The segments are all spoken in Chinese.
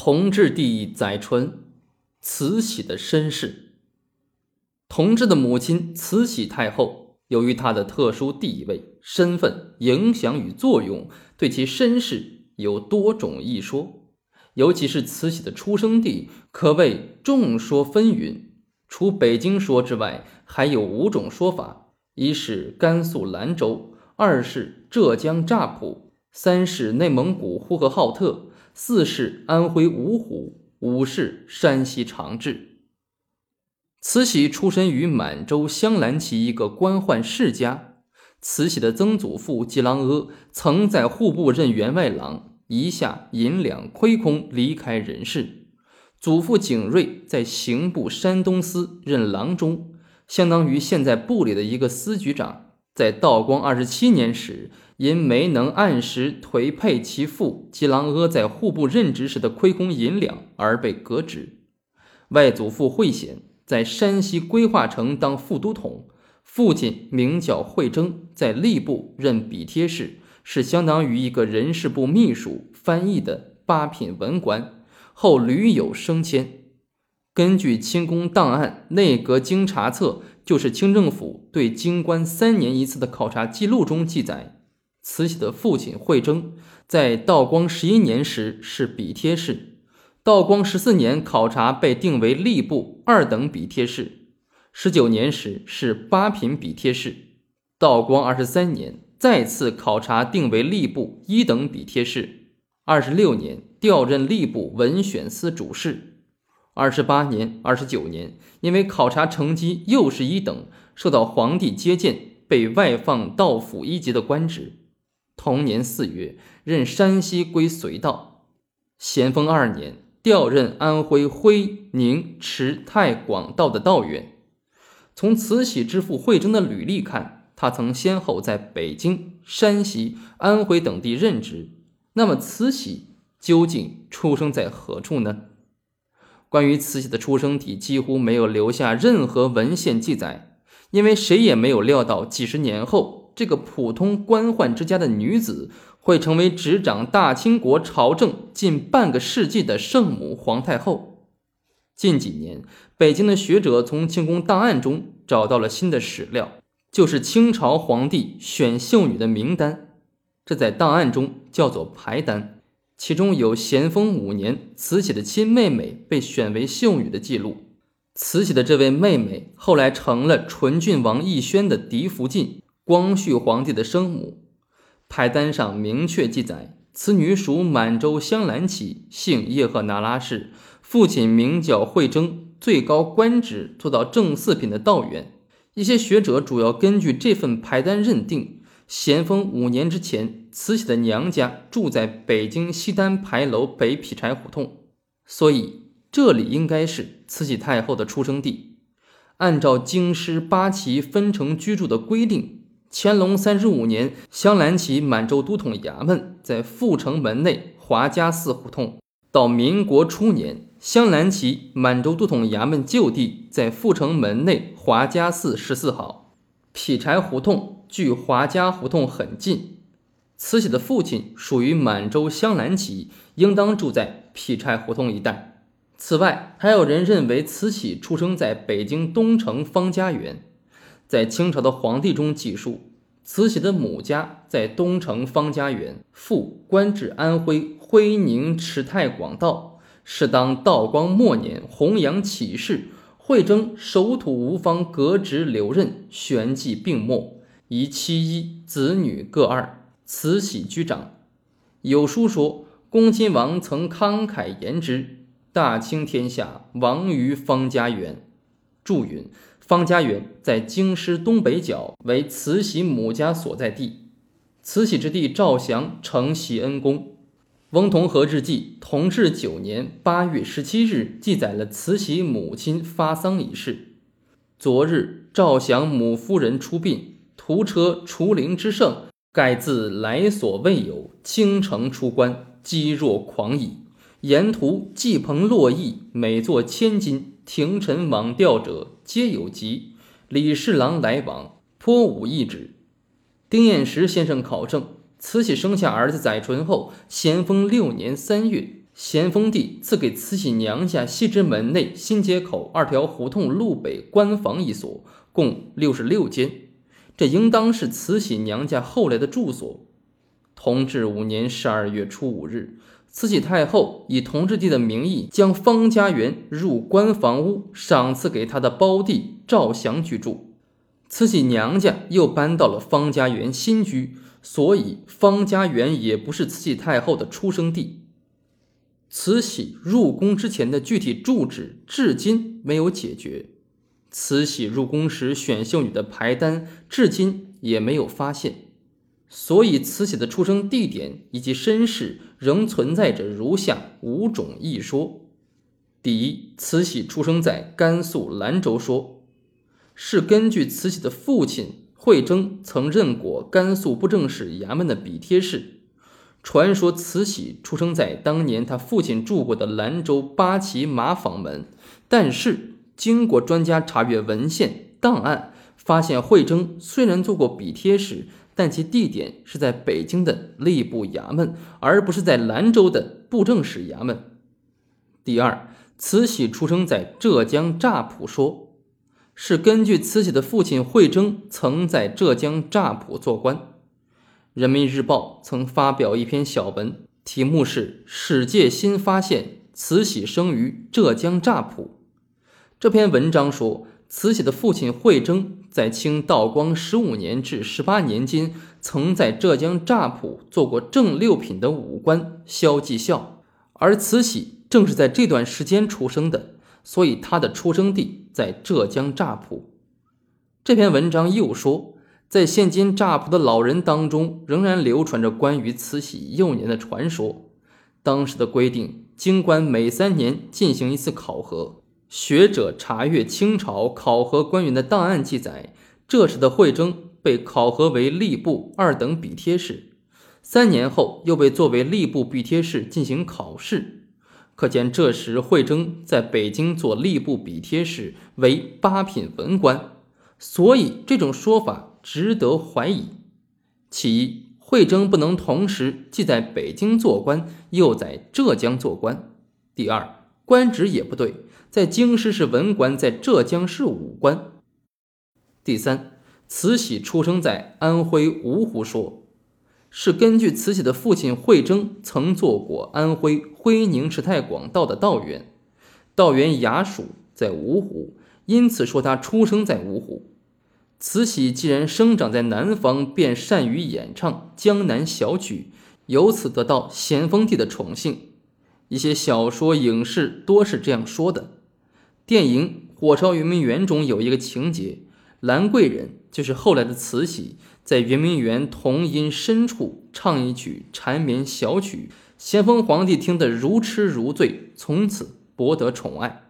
同治帝载淳，慈禧的身世。同治的母亲慈禧太后，由于她的特殊地位、身份、影响与作用，对其身世有多种一说。尤其是慈禧的出生地，可谓众说纷纭。除北京说之外，还有五种说法：一是甘肃兰州，二是浙江乍浦，三是内蒙古呼和浩特。四是安徽芜湖，五是山西长治。慈禧出身于满洲镶蓝旗一个官宦世家。慈禧的曾祖父吉郎阿曾在户部任员外郎，一下银两亏空离开人世。祖父景瑞在刑部山东司任郎中，相当于现在部里的一个司局长。在道光二十七年时，因没能按时颓配其父吉郎阿在户部任职时的亏空银两而被革职。外祖父惠显在山西归化城当副都统，父亲名叫惠征，在吏部任笔贴士，是相当于一个人事部秘书翻译的八品文官，后屡有升迁。根据清宫档案、内阁经查册。就是清政府对京官三年一次的考察记录中记载，慈禧的父亲惠征在道光十一年时是笔贴士，道光十四年考察被定为吏部二等笔贴士，十九年时是八品笔贴士，道光二十三年再次考察定为吏部一等笔贴士，二十六年调任吏部文选司主事。二十八年、二十九年，因为考察成绩又是一等，受到皇帝接见，被外放道府一级的官职。同年四月，任山西归绥道。咸丰二年，调任安徽徽宁池太广道的道员。从慈禧之父惠征的履历看，他曾先后在北京、山西、安徽等地任职。那么，慈禧究竟出生在何处呢？关于慈禧的出生地，几乎没有留下任何文献记载，因为谁也没有料到，几十年后，这个普通官宦之家的女子会成为执掌大清国朝政近半个世纪的圣母皇太后。近几年，北京的学者从清宫档案中找到了新的史料，就是清朝皇帝选秀女的名单，这在档案中叫做排单。其中有咸丰五年慈禧的亲妹妹被选为秀女的记录。慈禧的这位妹妹后来成了纯郡王奕轩的嫡福晋，光绪皇帝的生母。牌单上明确记载，此女属满洲镶蓝旗，姓叶赫那拉氏，父亲名叫惠征，最高官职做到正四品的道员。一些学者主要根据这份牌单认定。咸丰五年之前，慈禧的娘家住在北京西单牌楼北劈柴胡同，所以这里应该是慈禧太后的出生地。按照京师八旗分城居住的规定，乾隆三十五年，镶蓝旗满洲都统衙门在阜成门内华家寺胡同；到民国初年，镶蓝旗满洲都统衙门旧地在阜成门内华家寺十四号，劈柴胡同。距华家胡同很近，慈禧的父亲属于满洲镶蓝旗，应当住在劈柴胡同一带。此外，还有人认为慈禧出生在北京东城方家园。在清朝的皇帝中记述，慈禧的母家在东城方家园，父官至安徽徽宁池太广道，是当道光末年弘扬启事，惠征守土无方，革职留任，旋即病没。遗妻一，子女各二。慈禧居长。有书说，恭亲王曾慷慨言之：“大清天下，亡于方家园。”注云：“方家园在京师东北角，为慈禧母家所在地。慈禧之弟赵祥承袭恩公。”翁同龢日记，同治九年八月十七日记载了慈禧母亲发丧一事。昨日，赵祥母夫人出殡。途车除灵之盛，盖自来所未有。倾城出关，积若狂蚁。沿途祭棚落翼，每座千金。停尘往吊者皆有疾。李侍郎来往，颇无一指。丁彦石先生考证，慈禧生下儿子载淳后，咸丰六年三月，咸丰帝赐给慈禧娘家西直门内新街口二条胡同路北官房一所，共六十六间，这应当是慈禧娘家后来的住所。同治五年十二月初五日，慈禧太后以同治帝的名义，将方家园入关房屋赏赐给她的胞弟赵祥居住。慈禧娘家又搬到了方家园新居，所以方家园也不是慈禧太后的出生地。慈禧入宫之前的具体住址至今没有解决，慈禧入宫时选秀女的牌单至今也没有发现，所以慈禧的出生地点以及身世仍存在着如下五种异说：第一，慈禧出生在甘肃兰州说，是根据慈禧的父亲惠征曾任过甘肃布政使衙门的笔帖式。传说慈禧出生在当年他父亲住过的兰州八旗马坊门，但是经过专家查阅文献档案，发现惠征虽然做过笔帖使，但其地点是在北京的吏部衙门，而不是在兰州的布政使衙门。第二，慈禧出生在浙江乍浦，说是根据慈禧的父亲惠征曾在浙江乍浦做官。人民日报曾发表一篇小文，题目是《史界新发现：慈禧生于浙江乍浦》。这篇文章说，慈禧的父亲惠征在清道光十五年至十八年间，曾在浙江乍浦做过正六品的武官萧继孝，而慈禧正是在这段时间出生的，所以她的出生地在浙江乍浦。这篇文章又说。在现今乍浦的老人当中，仍然流传着关于慈禧幼年的传说。当时的规定，京官每三年进行一次考核。学者查阅清朝考核官员的档案记载，这时的惠征被考核为吏部二等笔帖使，三年后又被作为吏部笔帖使进行考试。可见这时惠征在北京做吏部笔帖使，为八品文官。所以这种说法。值得怀疑。其一，惠征不能同时既在北京做官，又在浙江做官；第二，官职也不对，在京师是文官，在浙江是武官；第三，慈禧出生在安徽芜湖，说是根据慈禧的父亲惠征曾做过安徽徽宁池太广道的道员，道员衙署在芜湖，因此说他出生在芜湖。慈禧既然生长在南方，便善于演唱江南小曲，由此得到咸丰帝的宠幸。一些小说、影视多是这样说的。电影《火烧圆明园》中有一个情节，兰贵人就是后来的慈禧，在圆明园铜音深处唱一曲缠绵小曲，咸丰皇帝听得如痴如醉，从此博得宠爱。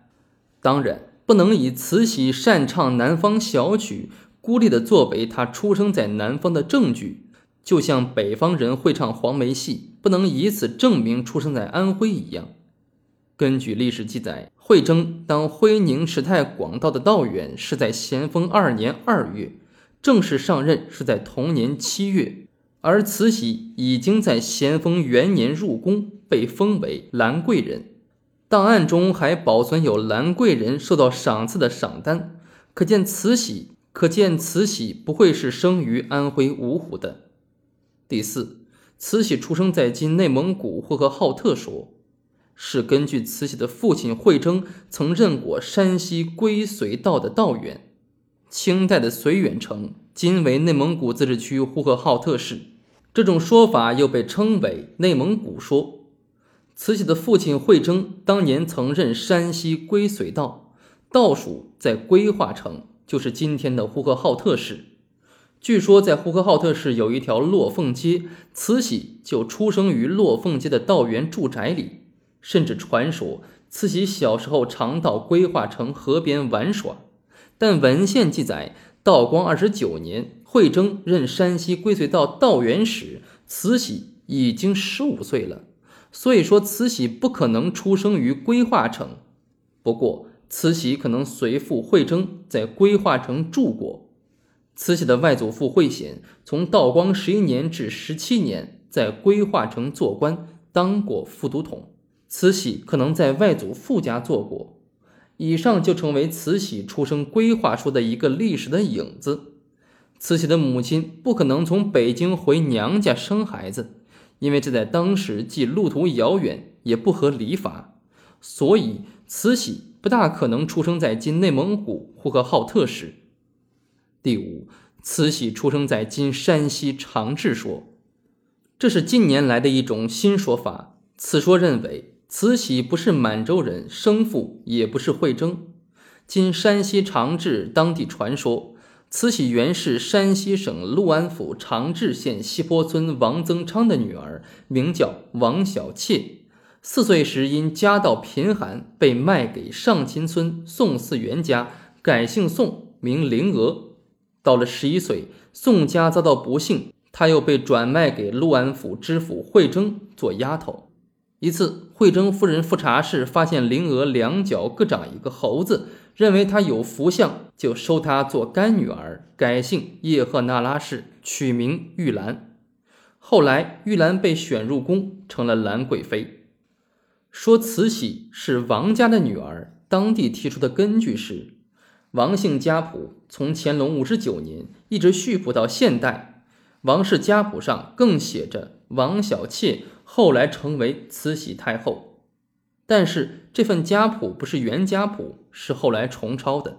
当然，不能以慈禧擅唱南方小曲。孤立的作为她出生在南方的证据，就像北方人会唱黄梅戏，不能以此证明出生在安徽一样。根据历史记载，惠征当徽宁池太广道的道员是在咸丰二年二月，正式上任是在同年七月，而慈禧已经在咸丰元年入宫，被封为兰贵人。档案中还保存有兰贵人受到赏赐的赏单，可见慈禧。可见慈禧不会是生于安徽芜湖的。第四，慈禧出生在今内蒙古呼和浩特，说是根据慈禧的父亲惠征曾任过山西归绥道的道员。清代的绥远城今为内蒙古自治区呼和浩特市，这种说法又被称为内蒙古说。慈禧的父亲惠征当年曾任山西归绥道，道署在归化城。就是今天的呼和浩特市。据说在呼和浩特市有一条落凤街，慈禧就出生于落凤街的道员住宅里。甚至传说慈禧小时候常到归化城河边玩耍。但文献记载，道光二十九年，惠征任山西归绥道道员时，慈禧已经十五岁了。所以说，慈禧不可能出生于归化城。不过，慈禧可能随父惠征在归化城住过。慈禧的外祖父惠显从道光十一年至十七年在归化城做官，当过副都统。慈禧可能在外祖父家做过。以上就成为慈禧出生规划书的一个历史的影子。慈禧的母亲不可能从北京回娘家生孩子，因为这在当时既路途遥远，也不合礼法。所以，慈禧不大可能出生在今内蒙古呼和浩特市。第五，慈禧出生在今山西长治说，这是近年来的一种新说法。此说认为。慈禧不是满洲人生父，也不是惠征。今山西长治当地传说，慈禧原是山西省六安府长治县西坡村王增昌的女儿，名叫王小妾。四岁时因家道贫寒，被卖给上秦村宋四元家，改姓宋，名灵娥。到了十一岁，宋家遭到不幸，她又被转卖给六安府知府惠征做丫头。一次，惠征夫人复查时，发现灵娥两脚各长一个猴子，认为她有福相，就收她做干女儿，改姓叶赫那拉氏，取名玉兰。后来，玉兰被选入宫，成了兰贵妃。说慈禧是王家的女儿，当地提出的根据是王姓家谱，从乾隆五十九年一直续谱到现代，王氏家谱上更写着王小妾。后来成为慈禧太后，但是这份家谱不是原家谱，是后来重抄的。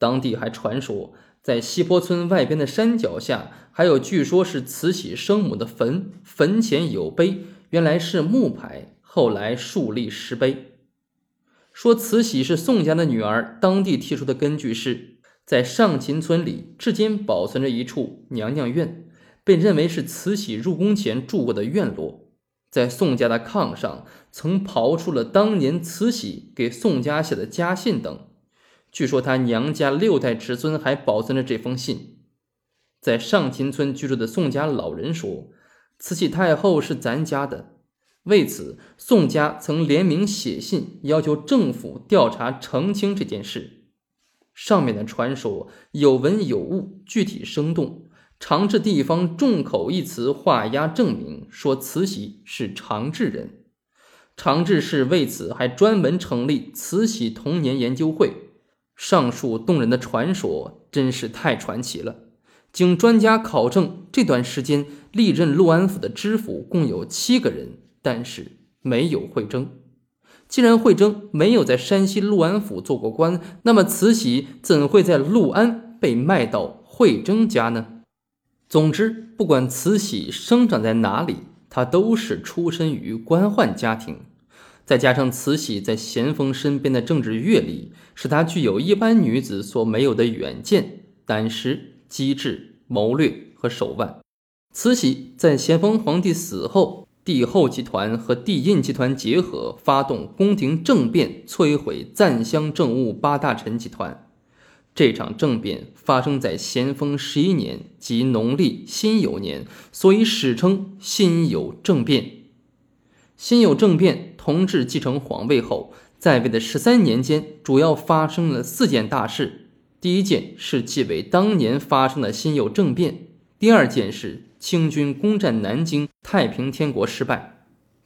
当地还传说，在西坡村外边的山脚下，还有据说是慈禧生母的坟，坟前有碑，原来是木牌，后来树立石碑。说慈禧是宋家的女儿，当地提出的根据是在上秦村里，至今保存着一处娘娘院。被认为是慈禧入宫前住过的院落，在宋家的炕上曾刨出了当年慈禧给宋家写的家信等。据说她娘家六代侄孙还保存着这封信。在上秦村居住的宋家老人说，慈禧太后是咱家的。为此，宋家曾联名写信要求政府调查澄清这件事。上面的传说有文有物，具体生动。长治地方众口一词画押证明，说慈禧是长治人。长治市为此还专门成立慈禧童年研究会。上述动人的传说真是太传奇了。经专家考证，这段时间历任六安府的知府共有七个人，但是没有惠征。既然惠征没有在山西六安府做过官，那么慈禧怎会在六安被卖到惠征家呢？总之，不管慈禧生长在哪里，她都是出身于官宦家庭。再加上慈禧在咸丰身边的政治阅历，使她具有一般女子所没有的远见、胆识、机智、谋略和手腕。慈禧在咸丰皇帝死后，帝后集团和帝印集团结合，发动宫廷政变，摧毁赞襄政务八大臣集团。这场政变发生在咸丰十一年，即农历辛酉年，所以史称辛酉政变。辛酉政变，同治继承皇位后，在位的十三年间，主要发生了四件大事。第一件是继位当年发生的辛酉政变；第二件是清军攻占南京，太平天国失败；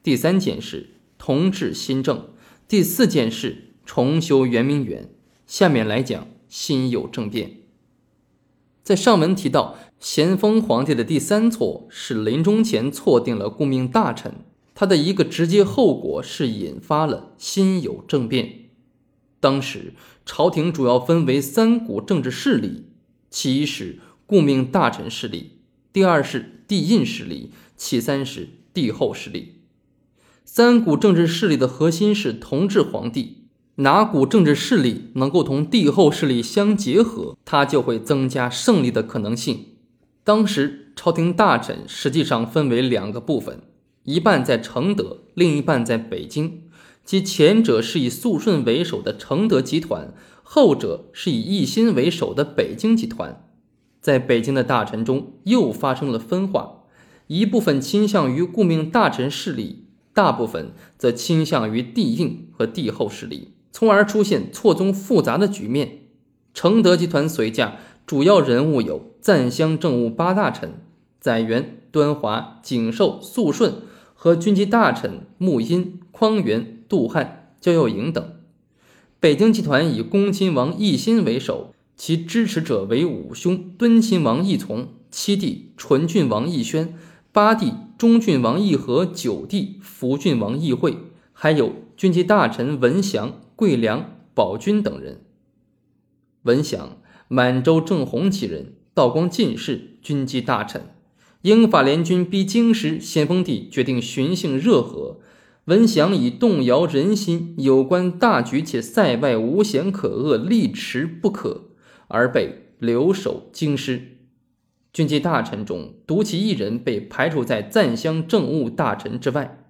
第三件事同治新政；第四件事重修圆明园。下面来讲。辛酉政变，在上文提到，咸丰皇帝的第三错是临终前错定了顾命大臣，他的一个直接后果是引发了辛酉政变。当时朝廷主要分为三股政治势力，其一是顾命大臣势力，第二是帝印势力，其三是帝后势力。三股政治势力的核心是同治皇帝。哪股政治势力能够同帝后势力相结合，它就会增加胜利的可能性。当时朝廷大臣实际上分为两个部分，一半在承德，另一半在北京。即前者是以肃顺为首的承德集团，后者是以奕欣为首的北京集团。在北京的大臣中又发生了分化，一部分倾向于顾命大臣势力，大部分则倾向于帝印和帝后势力。从而出现错综复杂的局面。承德集团随驾主要人物有赞襄政务八大臣载垣、端华、景寿、肃顺；和军机大臣穆荫、匡源、杜汉、焦佑营等。北京集团以恭亲王奕欣为首，其支持者为五兄敦亲王奕从、七弟纯郡王奕宣、八弟忠郡王奕和、九弟福郡王奕惠，还有军机大臣文祥、桂良、宝军等人。文祥，满洲正红旗人，道光进士，军机大臣。英法联军逼京师，咸丰帝决定巡幸热河。文祥以动摇人心、有关大局且塞外无险可遏，力持不可，而被留守京师。军机大臣中，独其一人被排除在赞襄政务大臣之外。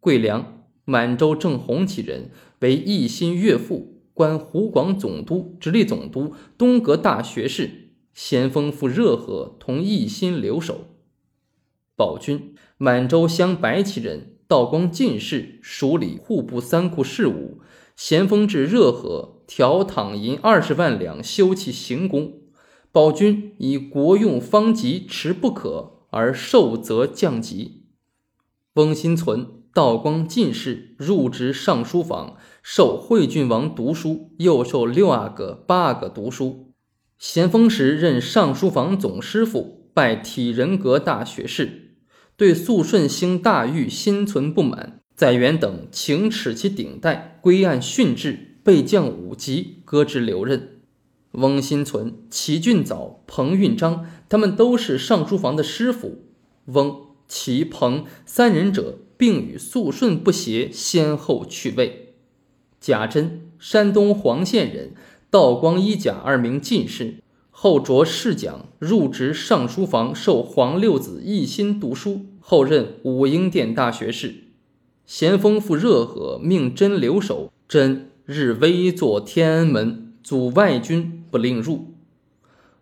桂良，满洲正红旗人，为奕欣岳父。官湖广总督、直隶总督、东阁大学士，咸丰赴热河，同奕欣留守。宝军，满洲镶白旗人，道光进士，署理户部三库事务。咸丰至热河，调躺银二十万两，修葺行宫。宝军以国用方急，持不可，而受则降级。翁新存。道光进士，入职尚书房，授惠郡王读书，又授六阿哥、八阿哥读书。咸丰时任尚书房总师傅，拜体仁阁大学士。对肃顺兴大狱心存不满，载元等请耻其顶戴，归案训治，被降五级，革职留任。翁新存、齐俊藻、彭运章，他们都是尚书房的师傅。翁、齐、彭三人者。并与肃顺不协，先后去位。贾珍，山东黄县人，道光一甲二名进士，后着侍讲，入职尚书房，授黄六子奕心读书，后任武英殿大学士。咸丰赴热河，命真留守，真日危坐天安门，阻外军不令入。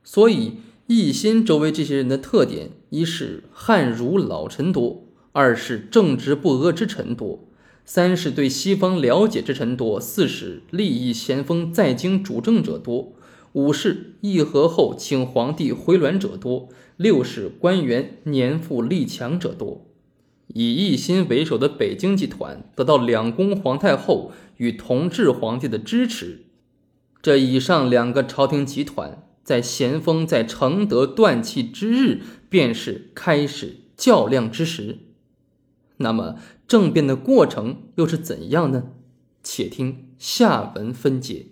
所以奕心周围这些人的特点，一是汉儒老臣多。二是正直不阿之臣多，三是对西方了解之臣多，四是利益咸丰在京主政者多，五是议和后请皇帝回銮者多，六是官员年富力强者多。以奕欣为首的北京集团得到两宫皇太后与同治皇帝的支持，这以上两个朝廷集团在咸丰在承德断气之日，便是开始较量之时。那么政变的过程又是怎样呢？且听下文分解。